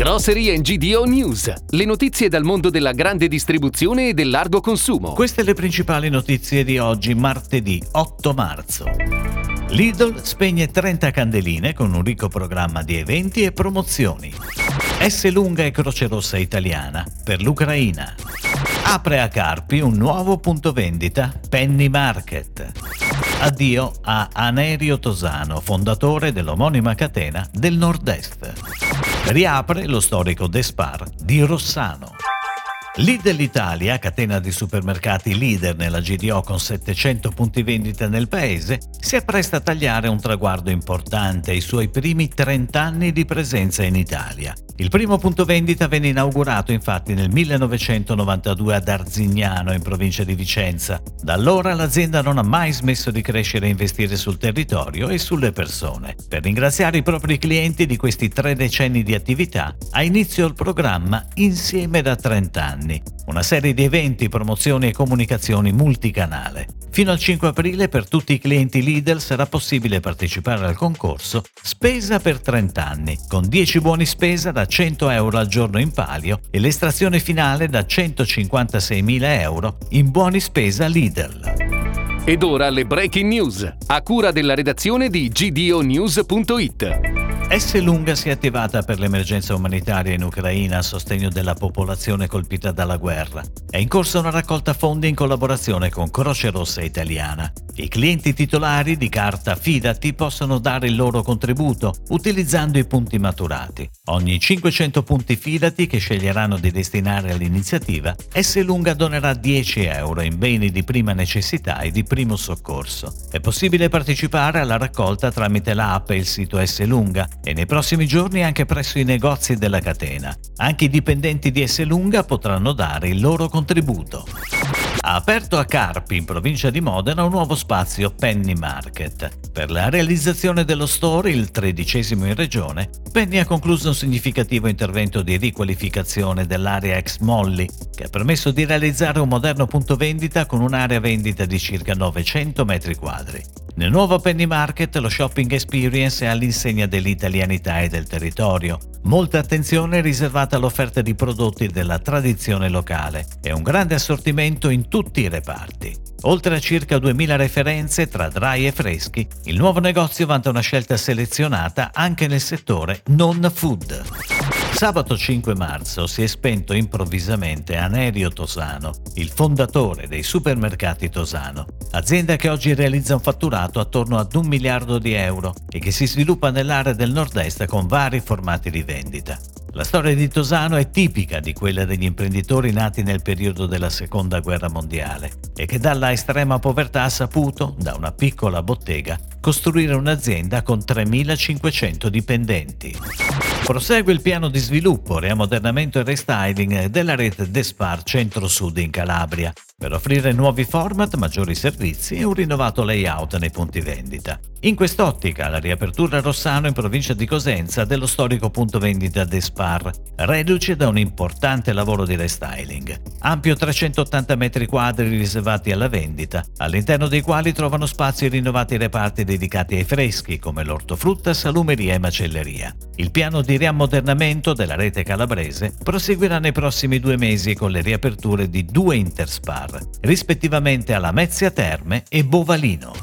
Grocery GDO News, le notizie dal mondo della grande distribuzione e del largo consumo. Queste le principali notizie di oggi, martedì 8 marzo. Lidl spegne 30 candeline con un ricco programma di eventi e promozioni. S lunga e Croce Rossa italiana per l'Ucraina. Apre a Carpi un nuovo punto vendita, Penny Market. Addio a Anerio Tosano, fondatore dell'omonima catena del Nord-Est. Riapre lo storico Despar di Rossano. Lidl Italia, catena di supermercati leader nella GDO con 700 punti vendita nel paese, si appresta a tagliare un traguardo importante ai suoi primi 30 anni di presenza in Italia. Il primo punto vendita venne inaugurato infatti nel 1992 ad Arzignano, in provincia di Vicenza. Da allora l'azienda non ha mai smesso di crescere e investire sul territorio e sulle persone. Per ringraziare i propri clienti di questi tre decenni di attività, ha inizio il programma Insieme da 30 anni, una serie di eventi, promozioni e comunicazioni multicanale. Fino al 5 aprile per tutti i clienti Lidl sarà possibile partecipare al concorso Spesa per 30 anni, con 10 buoni spesa da 100 euro al giorno in palio e l'estrazione finale da 156.000 euro in buoni spesa Lidl. Ed ora le breaking news, a cura della redazione di gdonews.it. S. Lunga si è attivata per l'emergenza umanitaria in Ucraina a sostegno della popolazione colpita dalla guerra. È in corso una raccolta fondi in collaborazione con Croce Rossa Italiana. I clienti titolari di carta Fidati possono dare il loro contributo utilizzando i punti maturati. Ogni 500 punti Fidati che sceglieranno di destinare all'iniziativa, S. Lunga donerà 10 euro in beni di prima necessità e di primo soccorso. È possibile partecipare alla raccolta tramite l'app e il sito S. Lunga e nei prossimi giorni anche presso i negozi della catena. Anche i dipendenti di S. Lunga potranno dare il loro contributo. Ha aperto a Carpi, in provincia di Modena, un nuovo spazio Penny Market. Per la realizzazione dello store, il tredicesimo in regione, Penny ha concluso un significativo intervento di riqualificazione dell'area ex Molly, che ha permesso di realizzare un moderno punto vendita con un'area vendita di circa 900 metri quadri. Nel nuovo Penny Market lo shopping experience è all'insegna dell'italianità e del territorio. Molta attenzione è riservata all'offerta di prodotti della tradizione locale e un grande assortimento in tutti i reparti. Oltre a circa 2000 referenze tra dry e freschi, il nuovo negozio vanta una scelta selezionata anche nel settore non food. Sabato 5 marzo si è spento improvvisamente Anerio Tosano, il fondatore dei supermercati Tosano, azienda che oggi realizza un fatturato attorno ad un miliardo di euro e che si sviluppa nell'area del nord-est con vari formati di vendita. La storia di Tosano è tipica di quella degli imprenditori nati nel periodo della seconda guerra mondiale e che dalla estrema povertà ha saputo, da una piccola bottega, costruire un'azienda con 3.500 dipendenti. Prosegue il piano di sviluppo, riammodernamento e restyling della rete Despar Centro-Sud in Calabria, per offrire nuovi format, maggiori servizi e un rinnovato layout nei punti vendita. In quest'ottica, la riapertura a Rossano in provincia di Cosenza dello storico punto vendita Despar, reduce da un importante lavoro di restyling. Ampio 380 metri quadri riservati alla vendita, all'interno dei quali trovano spazi rinnovati reparti dedicati ai freschi come l'ortofrutta, salumeria e macelleria. Il piano di riammodernamento della rete calabrese proseguirà nei prossimi due mesi con le riaperture di due Interspar rispettivamente alla Mezzia Terme e Bovalino.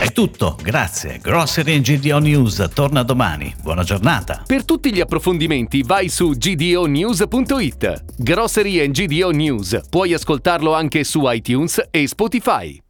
È tutto, grazie. Grocery GDO News torna domani. Buona giornata. Per tutti gli approfondimenti vai su gdonews.it. Grocery GDO News. Puoi ascoltarlo anche su iTunes e Spotify.